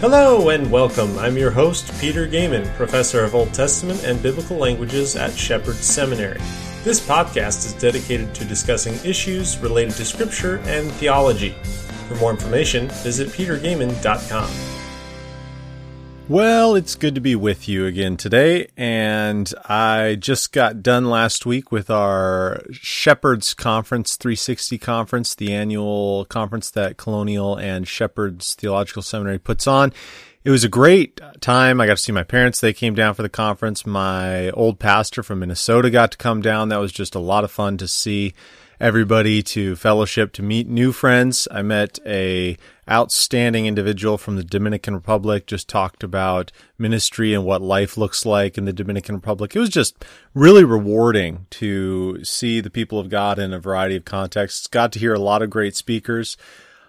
Hello and welcome. I'm your host, Peter Goeman, professor of Old Testament and Biblical Languages at Shepherd Seminary. This podcast is dedicated to discussing issues related to Scripture and theology. For more information, visit petergoeman.com. Well, it's good to be with you again today. And I just got done last week with our Shepherds Conference 360 conference, the annual conference that Colonial and Shepherds Theological Seminary puts on. It was a great time. I got to see my parents. They came down for the conference. My old pastor from Minnesota got to come down. That was just a lot of fun to see everybody to fellowship, to meet new friends. I met a outstanding individual from the Dominican Republic, just talked about ministry and what life looks like in the Dominican Republic. It was just really rewarding to see the people of God in a variety of contexts. Got to hear a lot of great speakers.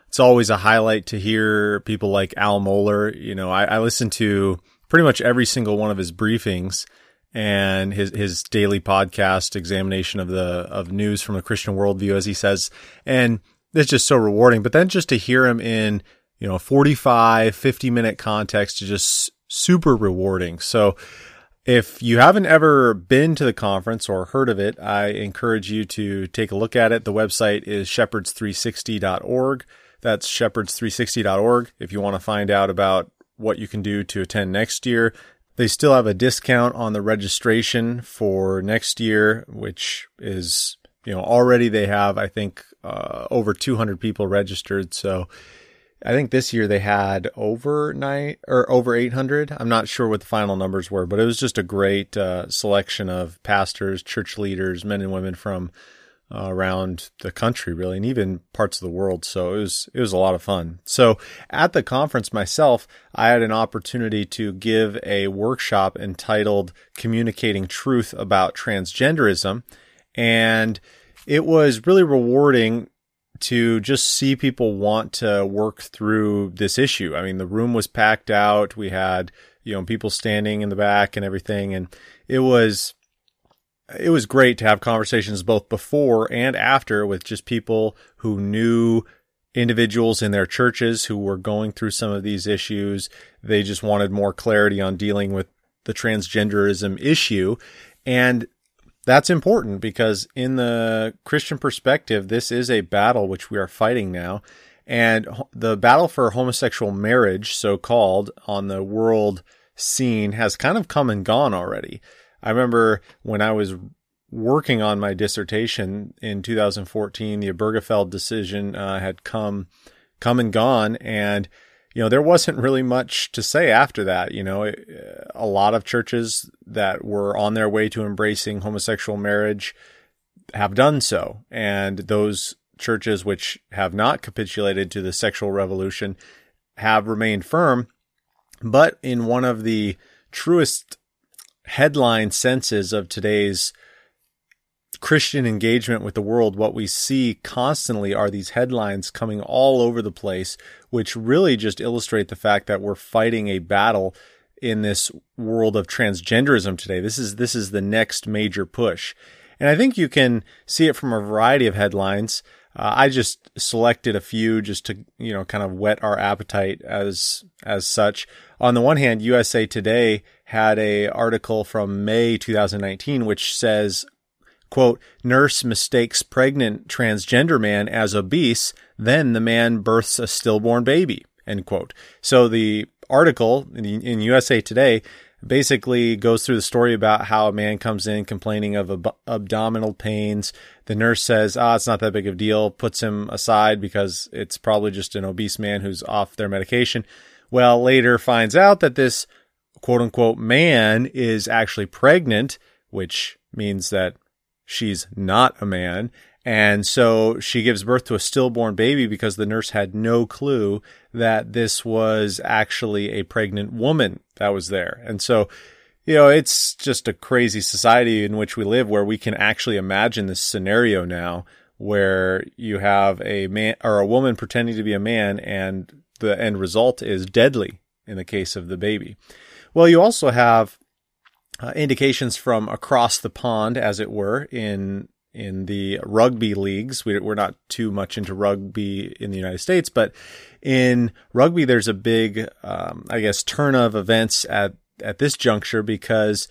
It's always a highlight to hear people like Al Mohler. You know, I, I listen to pretty much every single one of his briefings and his his daily podcast examination of the of news from a Christian worldview, as he says, and it's just so rewarding. But then just to hear him in you know 45, 50 minute context is just super rewarding. So if you haven't ever been to the conference or heard of it, I encourage you to take a look at it. The website is shepherds360.org. That's shepherds360.org. If you want to find out about what you can do to attend next year, they still have a discount on the registration for next year, which is, you know, already they have, I think, uh, over 200 people registered. So I think this year they had over nine or over 800. I'm not sure what the final numbers were, but it was just a great uh, selection of pastors, church leaders, men and women from uh, around the country really and even parts of the world so it was it was a lot of fun so at the conference myself i had an opportunity to give a workshop entitled communicating truth about transgenderism and it was really rewarding to just see people want to work through this issue i mean the room was packed out we had you know people standing in the back and everything and it was it was great to have conversations both before and after with just people who knew individuals in their churches who were going through some of these issues. They just wanted more clarity on dealing with the transgenderism issue. And that's important because in the Christian perspective, this is a battle which we are fighting now. And the battle for homosexual marriage, so called, on the world scene has kind of come and gone already. I remember when I was working on my dissertation in 2014, the Obergefell decision uh, had come come and gone, and you know there wasn't really much to say after that. You know, a lot of churches that were on their way to embracing homosexual marriage have done so, and those churches which have not capitulated to the sexual revolution have remained firm. But in one of the truest headline senses of today's Christian engagement with the world, what we see constantly are these headlines coming all over the place, which really just illustrate the fact that we're fighting a battle in this world of transgenderism today. This is this is the next major push. And I think you can see it from a variety of headlines. Uh, I just selected a few just to, you know, kind of whet our appetite as, as such. On the one hand, USA Today had a article from May 2019, which says, quote, nurse mistakes pregnant transgender man as obese. Then the man births a stillborn baby, end quote. So the article in, in USA Today basically goes through the story about how a man comes in complaining of ab- abdominal pains. The nurse says, ah, it's not that big of a deal, puts him aside because it's probably just an obese man who's off their medication. Well, later finds out that this quote unquote man is actually pregnant, which means that she's not a man. And so she gives birth to a stillborn baby because the nurse had no clue that this was actually a pregnant woman that was there. And so, you know, it's just a crazy society in which we live where we can actually imagine this scenario now where you have a man or a woman pretending to be a man and the end result is deadly in the case of the baby. Well, you also have uh, indications from across the pond, as it were, in in the rugby leagues. We, we're not too much into rugby in the United States, but in rugby, there's a big, um, I guess, turn of events at at this juncture because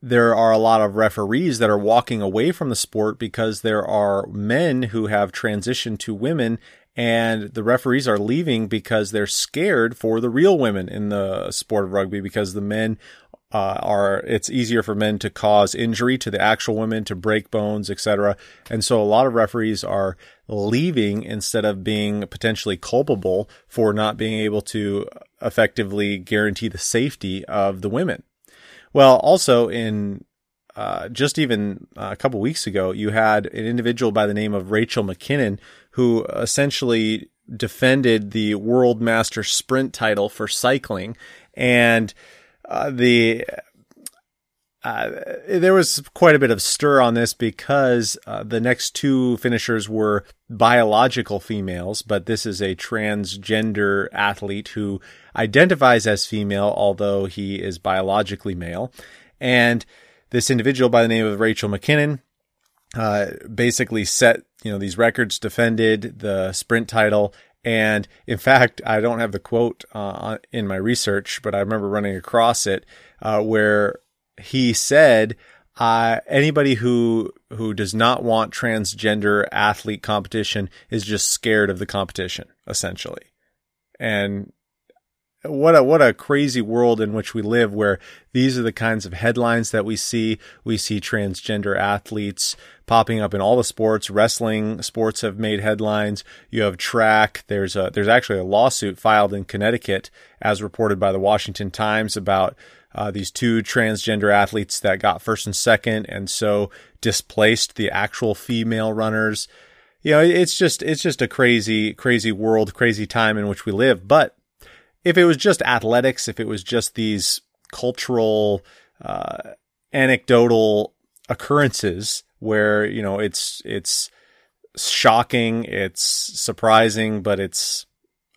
there are a lot of referees that are walking away from the sport because there are men who have transitioned to women and the referees are leaving because they're scared for the real women in the sport of rugby because the men uh, are it's easier for men to cause injury to the actual women to break bones etc and so a lot of referees are leaving instead of being potentially culpable for not being able to effectively guarantee the safety of the women. Well also in uh, just even a couple weeks ago, you had an individual by the name of Rachel McKinnon who essentially defended the world master sprint title for cycling. And uh, the uh, there was quite a bit of stir on this because uh, the next two finishers were biological females, but this is a transgender athlete who identifies as female, although he is biologically male. And this individual by the name of Rachel McKinnon uh, basically set you know these records, defended the sprint title, and in fact, I don't have the quote uh, in my research, but I remember running across it uh, where he said, uh, "Anybody who who does not want transgender athlete competition is just scared of the competition, essentially." And what a what a crazy world in which we live where these are the kinds of headlines that we see. We see transgender athletes popping up in all the sports. Wrestling sports have made headlines. You have track. There's a there's actually a lawsuit filed in Connecticut as reported by the Washington Times about uh, these two transgender athletes that got first and second and so displaced the actual female runners. You know it's just it's just a crazy crazy world crazy time in which we live. But if it was just athletics, if it was just these cultural, uh, anecdotal occurrences where, you know, it's, it's shocking, it's surprising, but it's,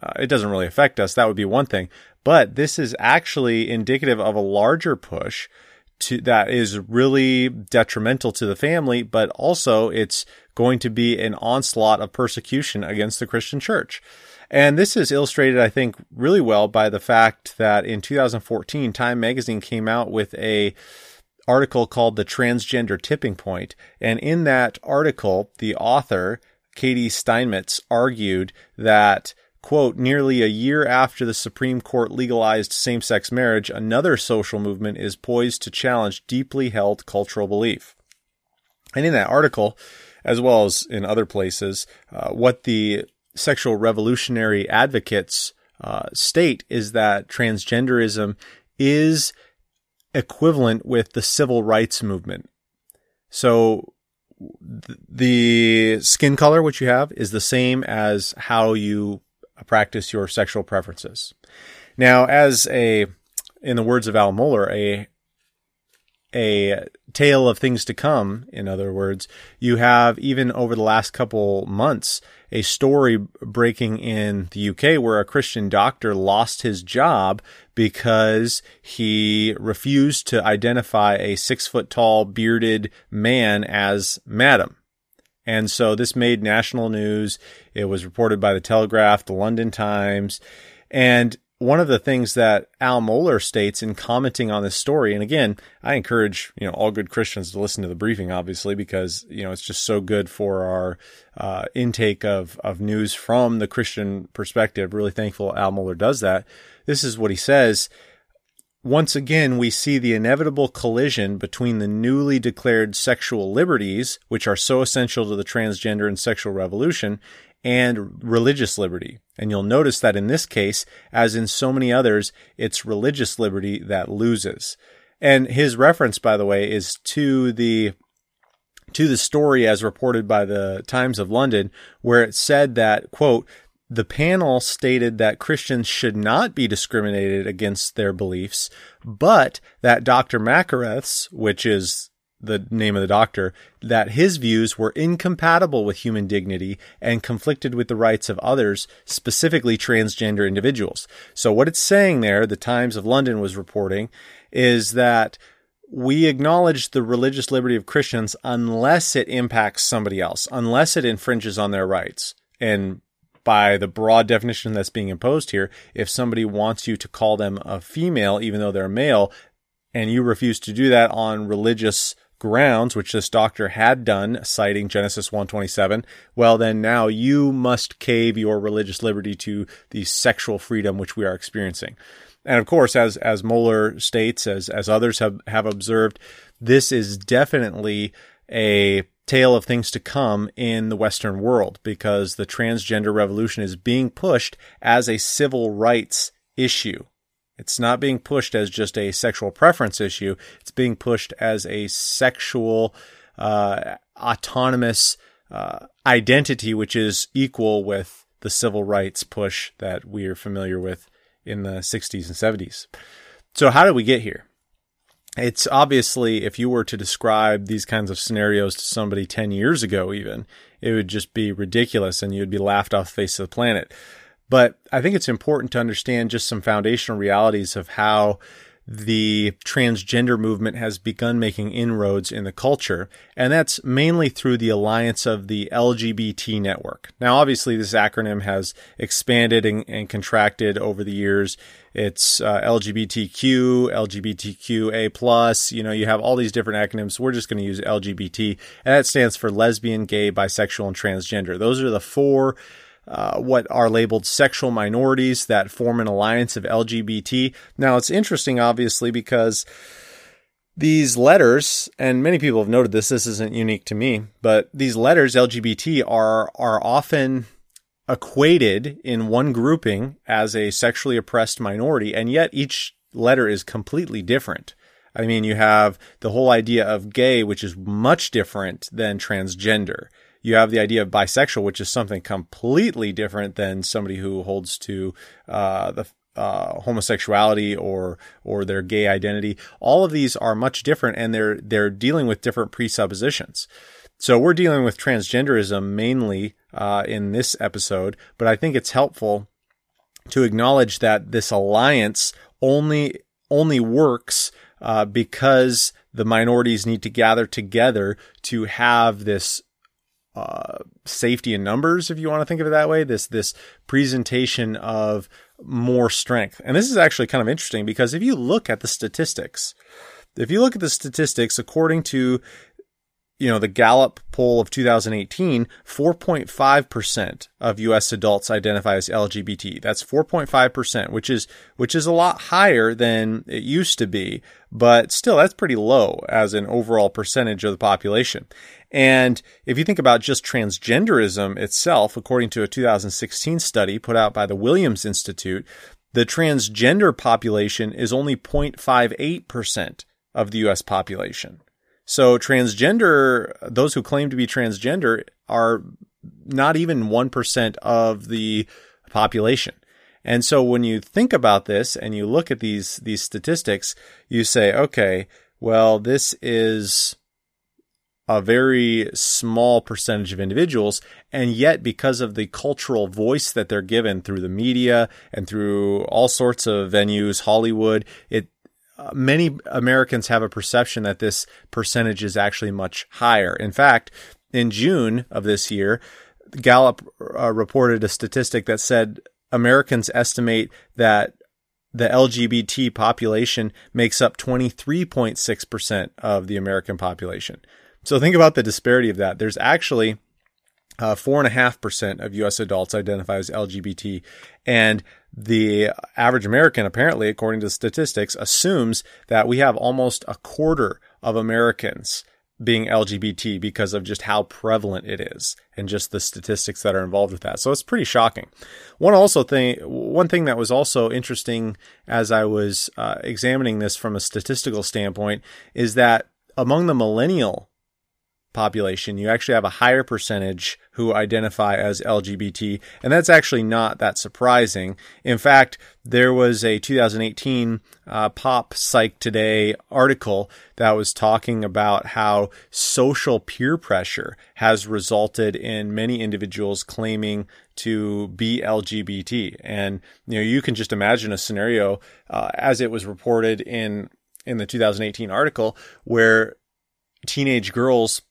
uh, it doesn't really affect us. That would be one thing. But this is actually indicative of a larger push to that is really detrimental to the family, but also it's going to be an onslaught of persecution against the Christian church. And this is illustrated, I think, really well by the fact that in 2014, Time magazine came out with a article called The Transgender Tipping Point. And in that article, the author, Katy Steinmetz, argued that quote, nearly a year after the Supreme Court legalized same sex marriage, another social movement is poised to challenge deeply held cultural belief. And in that article, as well as in other places, uh, what the sexual revolutionary advocates uh, state is that transgenderism is equivalent with the civil rights movement. So th- the skin color which you have is the same as how you practice your sexual preferences. Now, as a, in the words of Al Mohler, a a tale of things to come. In other words, you have even over the last couple months a story breaking in the UK where a Christian doctor lost his job because he refused to identify a six foot tall bearded man as madam. And so this made national news. It was reported by the Telegraph, the London Times, and one of the things that Al Mohler states in commenting on this story, and again, I encourage you know all good Christians to listen to the briefing, obviously, because you know it's just so good for our uh, intake of of news from the Christian perspective. Really thankful Al Mohler does that. This is what he says. Once again, we see the inevitable collision between the newly declared sexual liberties, which are so essential to the transgender and sexual revolution, and religious liberty. And you'll notice that in this case, as in so many others, it's religious liberty that loses. And his reference, by the way, is to the to the story as reported by the Times of London, where it said that, quote, the panel stated that Christians should not be discriminated against their beliefs, but that Dr. Mackereth's, which is the name of the doctor, that his views were incompatible with human dignity and conflicted with the rights of others, specifically transgender individuals. So what it's saying there, the Times of London was reporting, is that we acknowledge the religious liberty of Christians unless it impacts somebody else, unless it infringes on their rights. And by the broad definition that's being imposed here, if somebody wants you to call them a female, even though they're male, and you refuse to do that on religious grounds, which this doctor had done, citing Genesis 127, well, then now you must cave your religious liberty to the sexual freedom which we are experiencing. And of course, as, as Mohler states, as, as others have, have observed, this is definitely a tale of things to come in the Western world because the transgender revolution is being pushed as a civil rights issue. It's not being pushed as just a sexual preference issue. It's being pushed as a sexual, uh, autonomous uh, identity, which is equal with the civil rights push that we are familiar with in the 60s and 70s. So, how did we get here? it's obviously if you were to describe these kinds of scenarios to somebody 10 years ago even it would just be ridiculous and you'd be laughed off the face of the planet but i think it's important to understand just some foundational realities of how the transgender movement has begun making inroads in the culture, and that's mainly through the alliance of the LGBT network. Now, obviously, this acronym has expanded and, and contracted over the years. It's uh, LGBTQ, LGBTQA plus. You know, you have all these different acronyms. We're just going to use LGBT, and that stands for lesbian, gay, bisexual, and transgender. Those are the four uh, what are labeled sexual minorities that form an alliance of LGBT. Now, it's interesting, obviously, because these letters, and many people have noted this, this isn't unique to me, but these letters, LGBT, are, are often equated in one grouping as a sexually oppressed minority, and yet each letter is completely different. I mean, you have the whole idea of gay, which is much different than transgender you have the idea of bisexual, which is something completely different than somebody who holds to uh, the uh, homosexuality or or their gay identity. All of these are much different, and they're they're dealing with different presuppositions. So we're dealing with transgenderism mainly uh, in this episode, but I think it's helpful to acknowledge that this alliance only only works uh, because the minorities need to gather together to have this uh, safety in numbers, if you want to think of it that way. This this presentation of more strength, and this is actually kind of interesting because if you look at the statistics, if you look at the statistics according to you know, the Gallup poll of 2018, 4.5% of US adults identify as LGBT. That's 4.5%, which is, which is a lot higher than it used to be, but still that's pretty low as an overall percentage of the population. And if you think about just transgenderism itself, according to a 2016 study put out by the Williams Institute, the transgender population is only 0.58% of the US population. So transgender, those who claim to be transgender are not even 1% of the population. And so when you think about this and you look at these, these statistics, you say, okay, well, this is a very small percentage of individuals. And yet, because of the cultural voice that they're given through the media and through all sorts of venues, Hollywood, it, uh, many Americans have a perception that this percentage is actually much higher. In fact, in June of this year, Gallup uh, reported a statistic that said Americans estimate that the LGBT population makes up 23.6% of the American population. So think about the disparity of that. There's actually uh, four and a half percent of U.S. adults identify as LGBT, and the average American, apparently, according to statistics, assumes that we have almost a quarter of Americans being LGBT because of just how prevalent it is and just the statistics that are involved with that. So it's pretty shocking. One also thing, one thing that was also interesting as I was uh, examining this from a statistical standpoint is that among the millennial population, you actually have a higher percentage who identify as LGBT. And that's actually not that surprising. In fact, there was a 2018 uh, Pop Psych Today article that was talking about how social peer pressure has resulted in many individuals claiming to be LGBT. And, you know, you can just imagine a scenario uh, as it was reported in in the 2018 article where teenage girls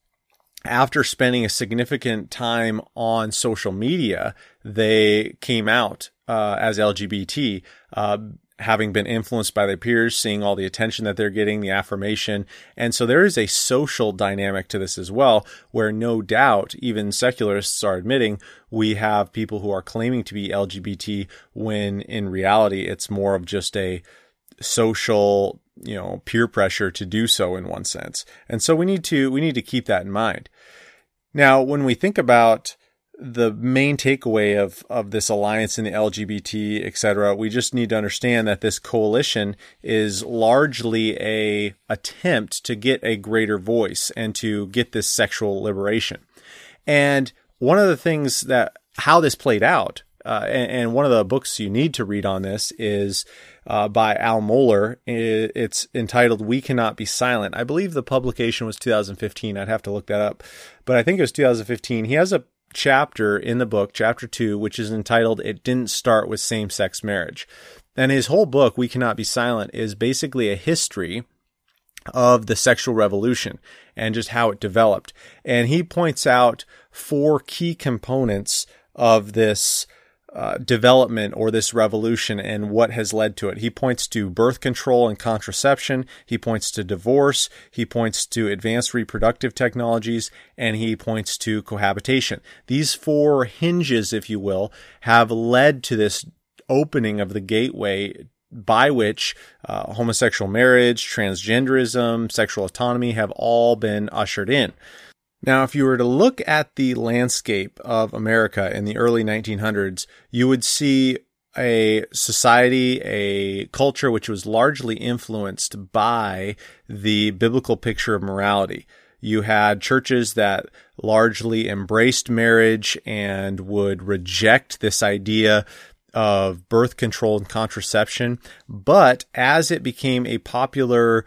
after spending a significant time on social media, they came out uh, as LGBT, uh, having been influenced by their peers, seeing all the attention that they're getting, the affirmation. And so there is a social dynamic to this as well, where no doubt even secularists are admitting we have people who are claiming to be LGBT when in reality it's more of just a social, you know, peer pressure to do so in one sense. And so we need to, we need to keep that in mind. Now, when we think about the main takeaway of, of this alliance in the LGBT, et cetera, we just need to understand that this coalition is largely a attempt to get a greater voice and to get this sexual liberation. And one of the things that how this played out, uh, and, and, one of the books you need to read on this is uh, by Al Mohler. It's entitled "We Cannot Be Silent." I believe the publication was 2015. I'd have to look that up, but I think it was 2015. He has a chapter in the book, chapter two, which is entitled It Didn't Start with Same Sex Marriage. And his whole book, We Cannot Be Silent, is basically a history of the sexual revolution and just how it developed. And he points out four key components of this uh, development or this revolution and what has led to it. He points to birth control and contraception. He points to divorce. He points to advanced reproductive technologies and he points to cohabitation. These four hinges, if you will, have led to this opening of the gateway by which uh, homosexual marriage, transgenderism, sexual autonomy have all been ushered in. Now, if you were to look at the landscape of America in the early 1900s, you would see a society, a culture which was largely influenced by the biblical picture of morality. You had churches that largely embraced marriage and would reject this idea of birth control and contraception. But as it became a popular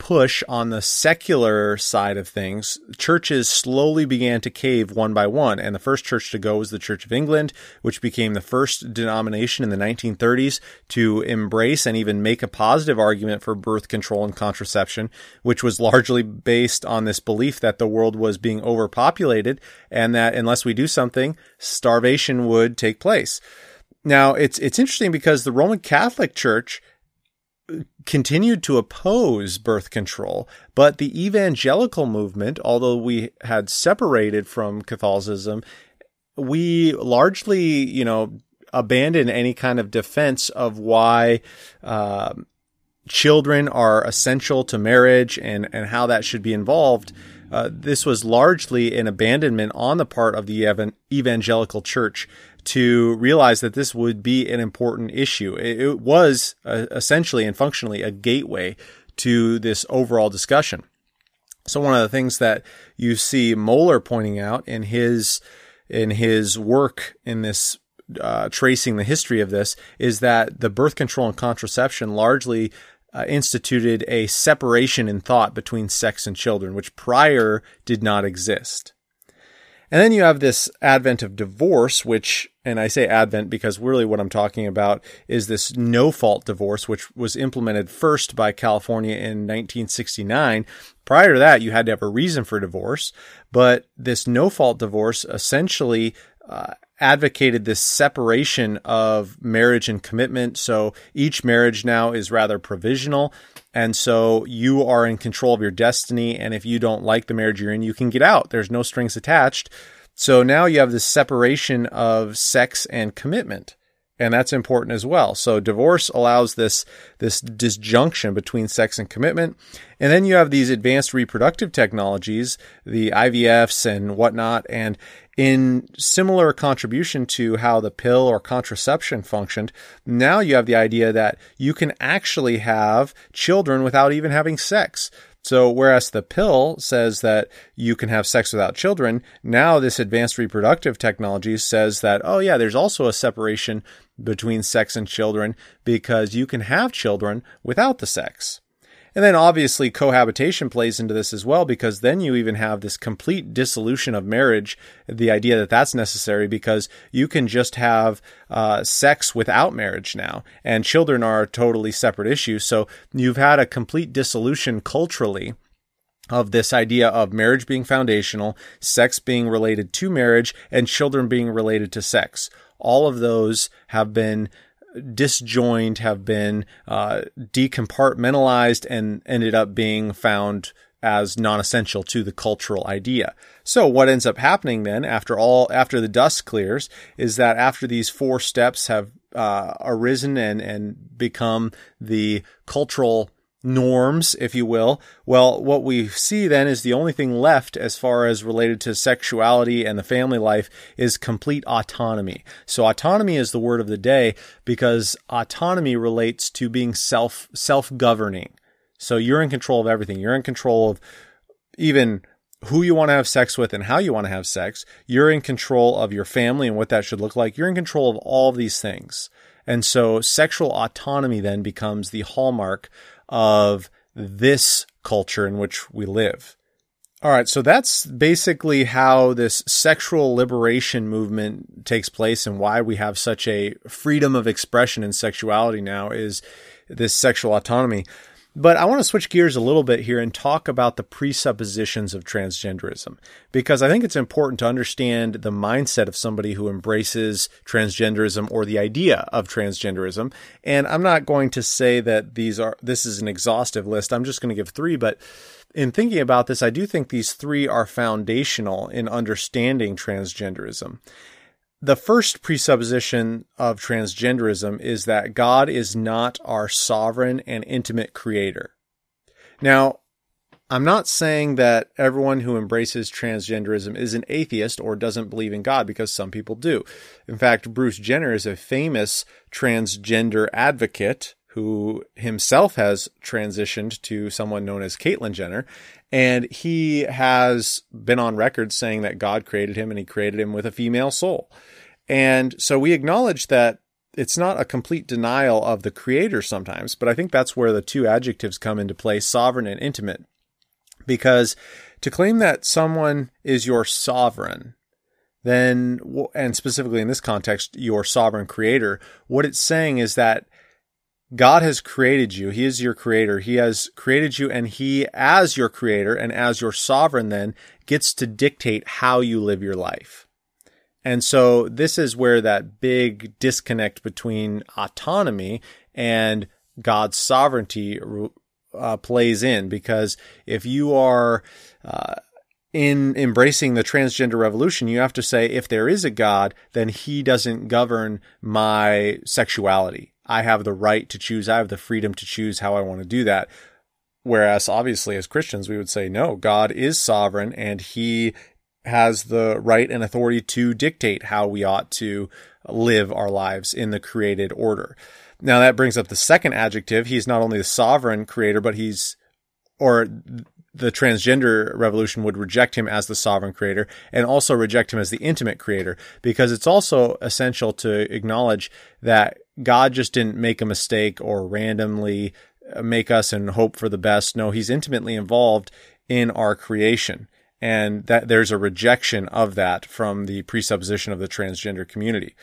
push on the secular side of things, churches slowly began to cave one by one. And the first church to go was the Church of England, which became the first denomination in the 1930s to embrace and even make a positive argument for birth control and contraception, which was largely based on this belief that the world was being overpopulated and that unless we do something, starvation would take place. Now, it's, it's interesting because the Roman Catholic Church continued to oppose birth control, but the evangelical movement, although we had separated from Catholicism, we largely, you know, abandoned any kind of defense of why uh, children are essential to marriage and, and how that should be involved. Uh, this was largely an abandonment on the part of the evan- evangelical church to realize that this would be an important issue. It, was uh, essentially and functionally a gateway to this overall discussion. So one of the things that you see Mohler pointing out in his in his work in this uh, tracing the history of this is that the birth control and contraception largely uh, instituted a separation in thought between sex and children, which prior did not exist. And then you have this advent of divorce, which, and I say advent because really what I'm talking about is this no fault divorce, which was implemented first by California in 1969. Prior to that, you had to have a reason for divorce, but this no fault divorce essentially uh, advocated this separation of marriage and commitment. So each marriage now is rather provisional. And so you are in control of your destiny. And if you don't like the marriage you're in, you can get out. There's no strings attached. So now you have this separation of sex and commitment. And that's important as well. So divorce allows this, this disjunction between sex and commitment. And then you have these advanced reproductive technologies, the IVFs and whatnot. And in similar contribution to how the pill or contraception functioned, now you have the idea that you can actually have children without even having sex. So, whereas the pill says that you can have sex without children, now this advanced reproductive technology says that, oh, yeah, there's also a separation between sex and children because you can have children without the sex. And then obviously cohabitation plays into this as well because then you even have this complete dissolution of marriage, the idea that that's necessary because you can just have uh, sex without marriage now, and children are a totally separate issue. So you've had a complete dissolution culturally of this idea of marriage being foundational, sex being related to marriage, and children being related to sex. All of those have been disjoined, have been uh, decompartmentalized, and ended up being found as non-essential to the cultural idea. So what ends up happening then after all after the dust clears is that after these four steps have uh, arisen and and become the cultural norms, if you will. Well, what we see then is the only thing left as far as related to sexuality and the family life is complete autonomy. So autonomy is the word of the day because autonomy relates to being self self-governing. So you're in control of everything. You're in control of even who you want to have sex with and how you want to have sex. You're in control of your family and what that should look like. You're in control of all of these things. And so sexual autonomy then becomes the hallmark of this culture in which we live. All right, so that's basically how this sexual liberation movement takes place and why we have such a freedom of expression in sexuality now is this sexual autonomy. But I want to switch gears a little bit here and talk about the presuppositions of transgenderism because I think it's important to understand the mindset of somebody who embraces transgenderism or the idea of transgenderism. And I'm not going to say that these are this is an exhaustive list. I'm just going to give 3, but in thinking about this, I do think these 3 are foundational in understanding transgenderism. The first presupposition of transgenderism is that God is not our sovereign and intimate creator. Now, I'm not saying that everyone who embraces transgenderism is an atheist or doesn't believe in God because some people do. In fact, Bruce Jenner is a famous transgender advocate who himself has transitioned to someone known as Caitlyn Jenner. And he has been on record saying that God created him and he created him with a female soul. And so we acknowledge that it's not a complete denial of the creator sometimes, but I think that's where the two adjectives come into play sovereign and intimate. Because to claim that someone is your sovereign, then, and specifically in this context, your sovereign creator, what it's saying is that God has created you. He is your creator. He has created you and he, as your creator and as your sovereign then, gets to dictate how you live your life. And so this is where that big disconnect between autonomy and God's sovereignty uh, plays in because if you are uh, in embracing the transgender revolution, you have to say if there is a God, then he doesn't govern my sexuality. I have the right to choose. I have the freedom to choose how I want to do that. Whereas obviously as Christians, we would say, no, God is sovereign and he has the right and authority to dictate how we ought to live our lives in the created order. Now that brings up the second adjective. He's not only the sovereign creator, but he's, or the transgender revolution would reject him as the sovereign creator and also reject him as the intimate creator because it's also essential to acknowledge that God just didn't make a mistake or randomly make us and hope for the best. No, he's intimately involved in our creation. And that there's a rejection of that from the presupposition of the transgender community.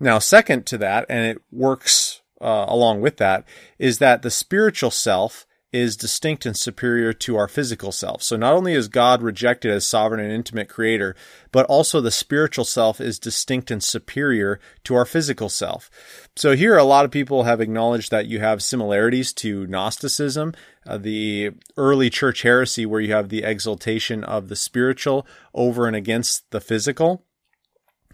Now, second to that, and it works uh, along with that, is that the spiritual self is distinct and superior to our physical self. So not only is God rejected as sovereign and intimate creator, but also the spiritual self is distinct and superior to our physical self. So here a lot of people have acknowledged that you have similarities to Gnosticism, uh, the early church heresy where you have the exaltation of the spiritual over and against the physical.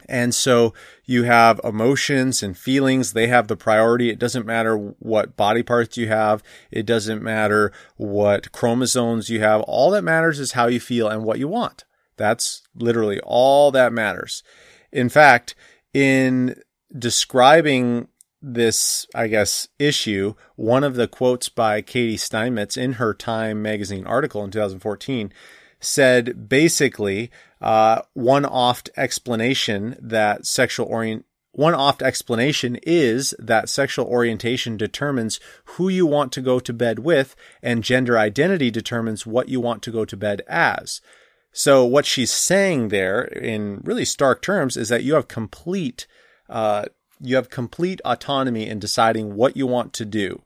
And so you have emotions and feelings. They have the priority. It doesn't matter what body parts you have. It doesn't matter what chromosomes you have. All that matters is how you feel and what you want. That's literally all that matters. In fact, in describing this, I guess, issue, one of the quotes by Katy Steinmetz in her Time magazine article in 2014 said basically uh, one oft explanation that sexual orient one oft explanation is that sexual orientation determines who you want to go to bed with, and gender identity determines what you want to go to bed as. So what she's saying there, in really stark terms, is that you have complete, uh, you have complete autonomy in deciding what you want to do,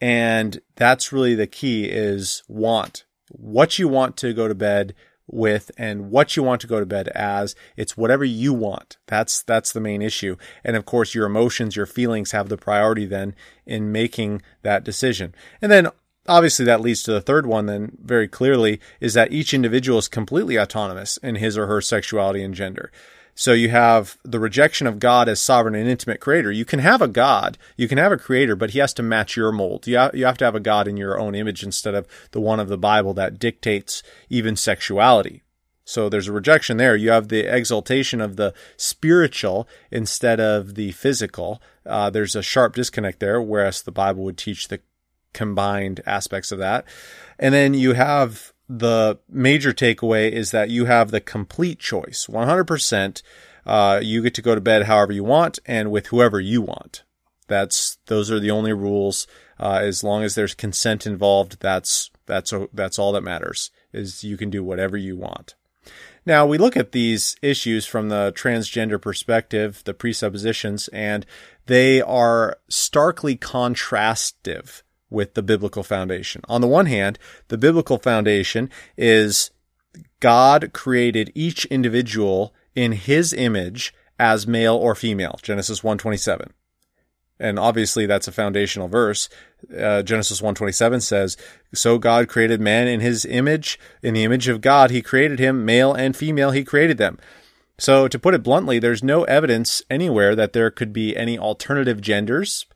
and that's really the key: is want what you want to go to bed with and what you want to go to bed as. It's whatever you want. That's that's the main issue. And of course, your emotions, your feelings have the priority then in making that decision. And then obviously that leads to the third one then very clearly is that each individual is completely autonomous in his or her sexuality and gender. So you have the rejection of God as sovereign and intimate creator. You can have a God, you can have a creator, but he has to match your mold. You, you have to have a God in your own image instead of the one of the Bible that dictates even sexuality. So there's a rejection there. You have the exaltation of the spiritual instead of the physical. Uh, there's a sharp disconnect there, whereas the Bible would teach the combined aspects of that. And then you have the major takeaway is that you have the complete choice 100% uh, you get to go to bed however you want and with whoever you want. That's those are the only rules. Uh, as long as there's consent involved that's that's that's all that matters is you can do whatever you want. Now we look at these issues from the transgender perspective the presuppositions and they are starkly contrastive with the biblical foundation. On the one hand, the biblical foundation is God created each individual in his image as male or female. Genesis 127. And obviously that's a foundational verse. Uh, Genesis 127 says, So God created man in his image. In the image of God, he created him. Male and female, he created them. So to put it bluntly, there's no evidence anywhere that there could be any alternative genders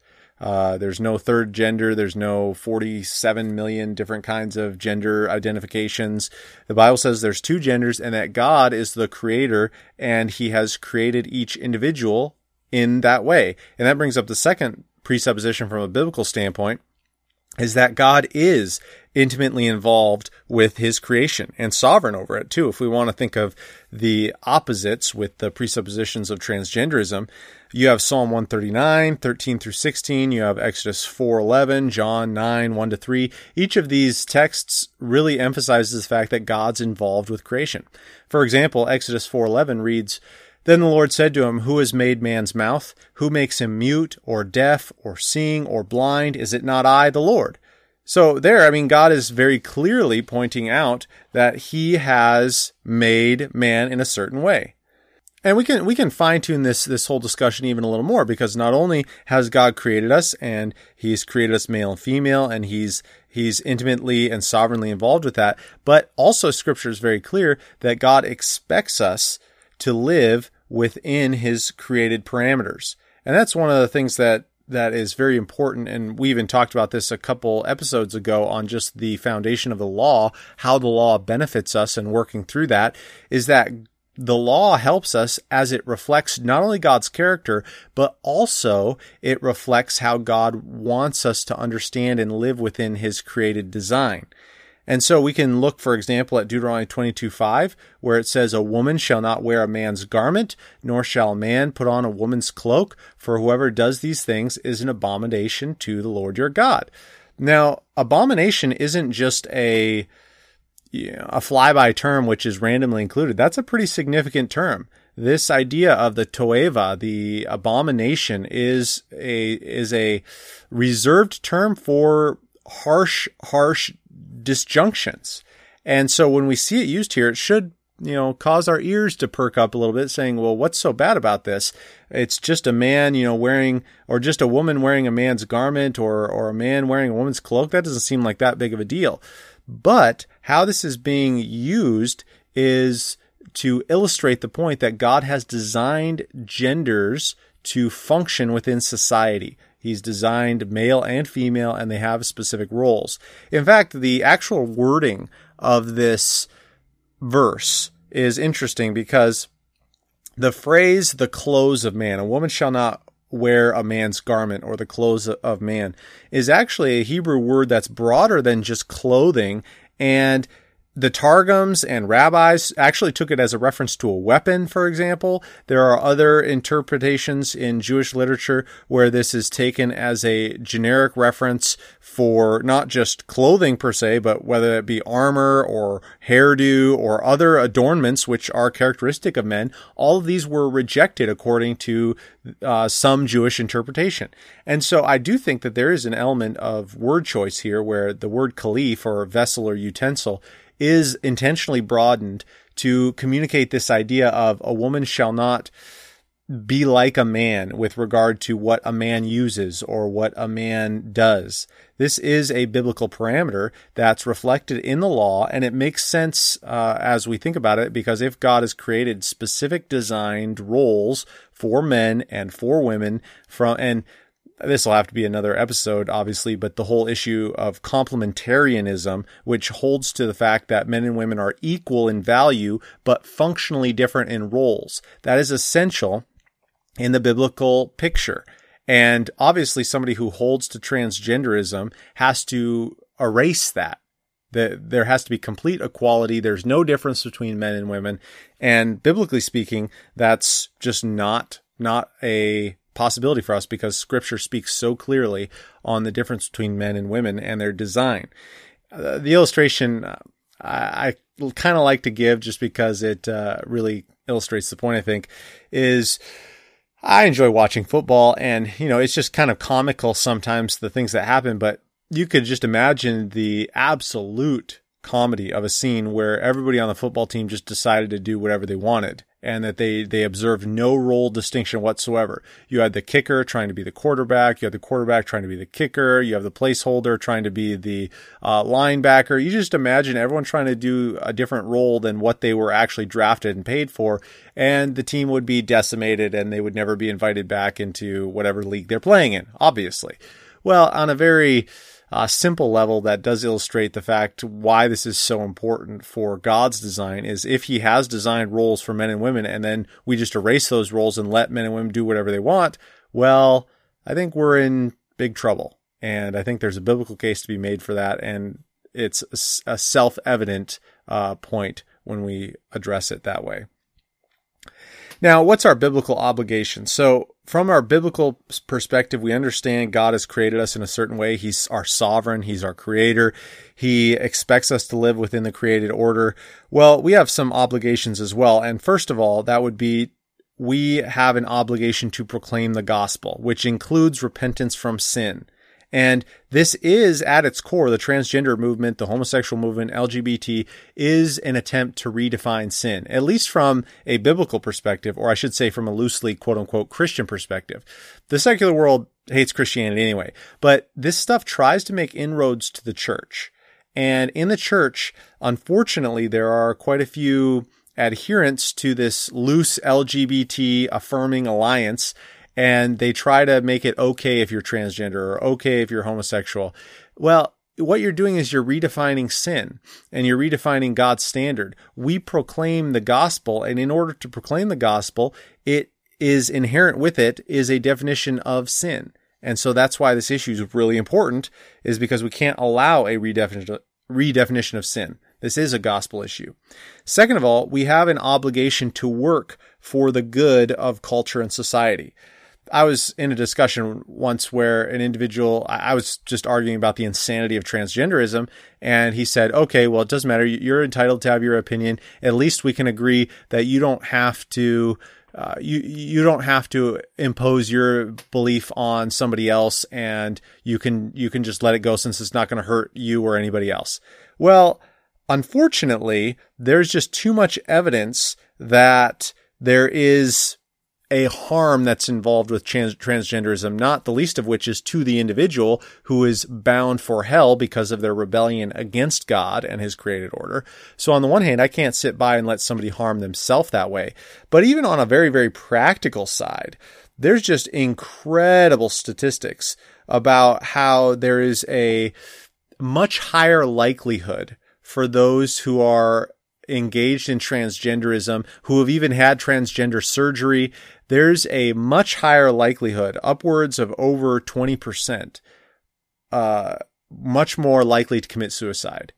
uh, there's no third gender. There's no 47 million different kinds of gender identifications. The Bible says there's two genders and that God is the creator and he has created each individual in that way. And that brings up the second presupposition from a biblical standpoint is that God is intimately involved with his creation and sovereign over it too. If we want to think of the opposites with the presuppositions of transgenderism, you have Psalm 139, 13 through 16. You have Exodus 4:11, John 9, 1 to 3. Each of these texts really emphasizes the fact that God's involved with creation. For example, Exodus 4:11 reads, then the Lord said to him, Who has made man's mouth? Who makes him mute or deaf or seeing or blind? Is it not I, the Lord? So there, I mean, God is very clearly pointing out that he has made man in a certain way. And we can we can fine tune this this whole discussion even a little more because not only has God created us and He's created us male and female and He's He's intimately and sovereignly involved with that, but also Scripture is very clear that God expects us to live within His created parameters, and that's one of the things that that is very important. And we even talked about this a couple episodes ago on just the foundation of the law, how the law benefits us and working through that is that the law helps us as it reflects not only God's character, but also it reflects how God wants us to understand and live within his created design. And so we can look, for example, at Deuteronomy 22 5, where it says, A woman shall not wear a man's garment, nor shall a man put on a woman's cloak, for whoever does these things is an abomination to the Lord your God. Now, abomination isn't just a you a flyby term which is randomly included. That's a pretty significant term. This idea of the toeva, the abomination, is a is a reserved term for harsh, harsh disjunctions. And so when we see it used here, it should you know, cause our ears to perk up a little bit saying, well, what's so bad about this? It's just a man, you know, wearing, or just a woman wearing a man's garment or, or a man wearing a woman's cloak. That doesn't seem like that big of a deal. But how this is being used is to illustrate the point that God has designed genders to function within society. He's designed male and female, and they have specific roles. In fact, the actual wording of this verse is interesting because the phrase, the clothes of man, a woman shall not wear a man's garment or the clothes of man, is actually a Hebrew word that's broader than just clothing and the Targums and rabbis actually took it as a reference to a weapon, for example. There are other interpretations in Jewish literature where this is taken as a generic reference for not just clothing per se, but whether it be armor or hairdo or other adornments which are characteristic of men. All of these were rejected according to uh, some Jewish interpretation. And so I do think that there is an element of word choice here where the word caliph or vessel or utensil is intentionally broadened to communicate this idea of a woman shall not be like a man with regard to what a man uses or what a man does. This is a biblical parameter that's reflected in the law, and it makes sense uh, as we think about it because if God has created specific designed roles for men and for women from and this will have to be another episode, obviously, but the whole issue of complementarianism, which holds to the fact that men and women are equal in value, but functionally different in roles. That is essential in the biblical picture. And obviously, somebody who holds to transgenderism has to erase that. That there has to be complete equality. There's no difference between men and women. And biblically speaking, that's just not, not a possibility for us because scripture speaks so clearly on the difference between men and women and their design. Uh, the illustration uh, I, I kind of like to give just because it uh, really illustrates the point, I think, is I enjoy watching football and, you know, it's just kind of comical sometimes the things that happen, but you could just imagine the absolute comedy of a scene where everybody on the football team just decided to do whatever they wanted and that they they observed no role distinction whatsoever. You had the kicker trying to be the quarterback, you had the quarterback trying to be the kicker, you have the placeholder trying to be the uh, linebacker. You just imagine everyone trying to do a different role than what they were actually drafted and paid for, and the team would be decimated and they would never be invited back into whatever league they're playing in. Obviously, well, on a very uh, simple level that does illustrate the fact why this is so important for God's design is if he has designed roles for men and women and then we just erase those roles and let men and women do whatever they want, well, I think we're in big trouble. And I think there's a biblical case to be made for that. And it's a self evident uh, point when we address it that way. Now, what's our biblical obligation? So, from our biblical perspective, we understand God has created us in a certain way. He's our sovereign. He's our creator. He expects us to live within the created order. Well, we have some obligations as well. And first of all, that would be we have an obligation to proclaim the gospel, which includes repentance from sin. And this is at its core, the transgender movement, the homosexual movement, LGBT is an attempt to redefine sin, at least from a biblical perspective, or I should say from a loosely quote unquote Christian perspective. The secular world hates Christianity anyway, but this stuff tries to make inroads to the church. And in the church, unfortunately, there are quite a few adherents to this loose LGBT affirming alliance and they try to make it okay if you're transgender or okay if you're homosexual. Well, what you're doing is you're redefining sin and you're redefining God's standard. We proclaim the gospel, and in order to proclaim the gospel, it is inherent with it is a definition of sin. And so that's why this issue is really important, is because we can't allow a redefinition, of sin. This is a gospel issue. Second of all, we have an obligation to work for the good of culture and society. I was in a discussion once where an individual, I was just arguing about the insanity of transgenderism. And he said, okay, well, it doesn't matter. You're entitled to have your opinion. At least we can agree that you don't have to, uh, you, you don't have to impose your belief on somebody else and you can, you can just let it go since it's not going to hurt you or anybody else. Well, unfortunately, there's just too much evidence that there is a harm that's involved with trans- transgenderism, not the least of which is to the individual who is bound for hell because of their rebellion against God and his created order. So on the one hand, I can't sit by and let somebody harm themselves that way. But even on a very, very practical side, there's just incredible statistics about how there is a much higher likelihood for those who are engaged in transgenderism, who have even had transgender surgery, there's a much higher likelihood, upwards of over 20%, uh, much more likely to commit suicide.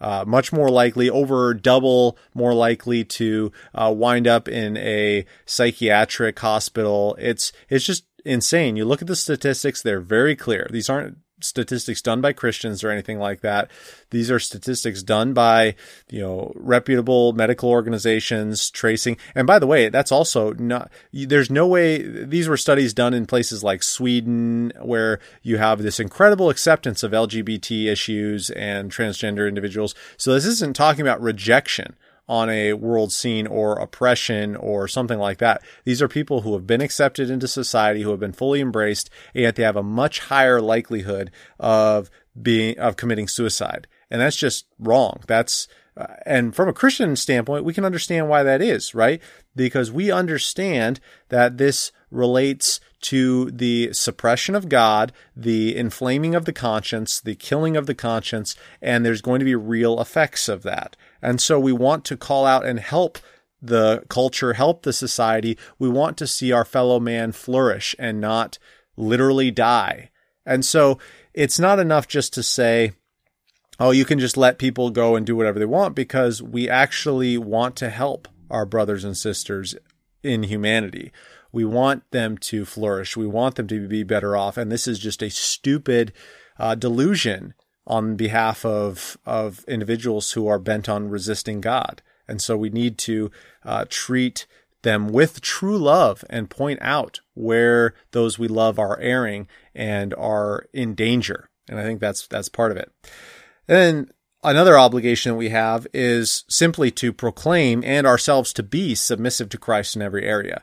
uh, much more likely, over double more likely to uh, wind up in a psychiatric hospital. It's it's just insane. You look at the statistics; they're very clear. These aren't statistics done by Christians or anything like that. These are statistics done by, you know, reputable medical organizations tracing. And by the way, that's also not, there's no way, these were studies done in places like Sweden where you have this incredible acceptance of LGBT issues and transgender individuals. So this isn't talking about rejection on a world scene or oppression or something like that. These are people who have been accepted into society, who have been fully embraced, and yet they have a much higher likelihood of being, of committing suicide. And that's just wrong. That's, uh, and from a Christian standpoint, we can understand why that is, right? Because we understand that this relates to the suppression of God, the inflaming of the conscience, the killing of the conscience, and there's going to be real effects of that. And so we want to call out and help the culture, help the society. We want to see our fellow man flourish and not literally die. And so it's not enough just to say, oh, you can just let people go and do whatever they want because we actually want to help our brothers and sisters in humanity. We want them to flourish. We want them to be better off. And this is just a stupid uh, delusion on behalf of of individuals who are bent on resisting God. And so we need to uh, treat them with true love and point out where those we love are erring and are in danger. And I think that's that's part of it. And then another obligation that we have is simply to proclaim and ourselves to be submissive to Christ in every area.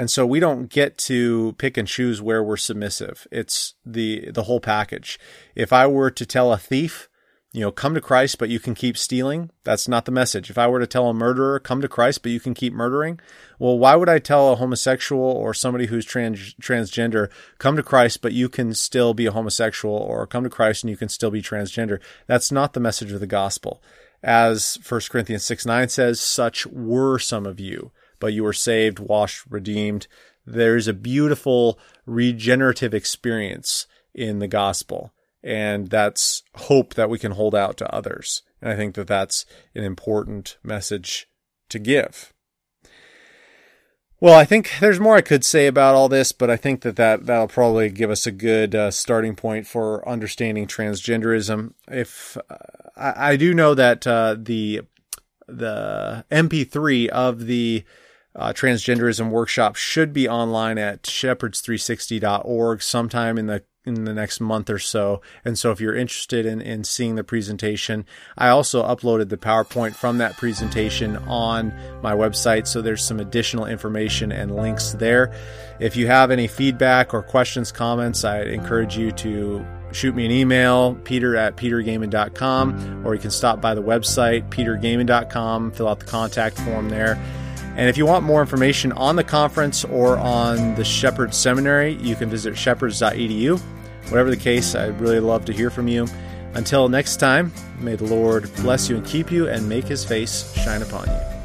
And so we don't get to pick and choose where we're submissive. It's the the whole package. If I were to tell a thief, you know, come to Christ, but you can keep stealing, that's not the message. If I were to tell a murderer, come to Christ, but you can keep murdering, well, why would I tell a homosexual or somebody who's trans transgender, come to Christ, but you can still be a homosexual, or come to Christ and you can still be transgender? That's not the message of the gospel. As 1 Corinthians 6 9 says, such were some of you but you were saved, washed, redeemed. There's a beautiful regenerative experience in the gospel. And that's hope that we can hold out to others. And I think that that's an important message to give. Well, I think there's more I could say about all this, but I think that, that that'll probably give us a good uh, starting point for understanding transgenderism. If uh, I, I, do know that uh, the the MP3 of the uh, transgenderism workshop should be online at shepherds360.org sometime in the in the next month or so. And so if you're interested in, in seeing the presentation, I also uploaded the PowerPoint from that presentation on my website. So there's some additional information and links there. If you have any feedback or questions, comments, I encourage you to shoot me an email, peter at petergoeman.com, or you can stop by the website, petergoeman.com, fill out the contact form there. And if you want more information on the conference or on the Shepherd Seminary, you can visit shepherds.edu. Whatever the case, I'd really love to hear from you. Until next time, may the Lord bless you and keep you and make his face shine upon you.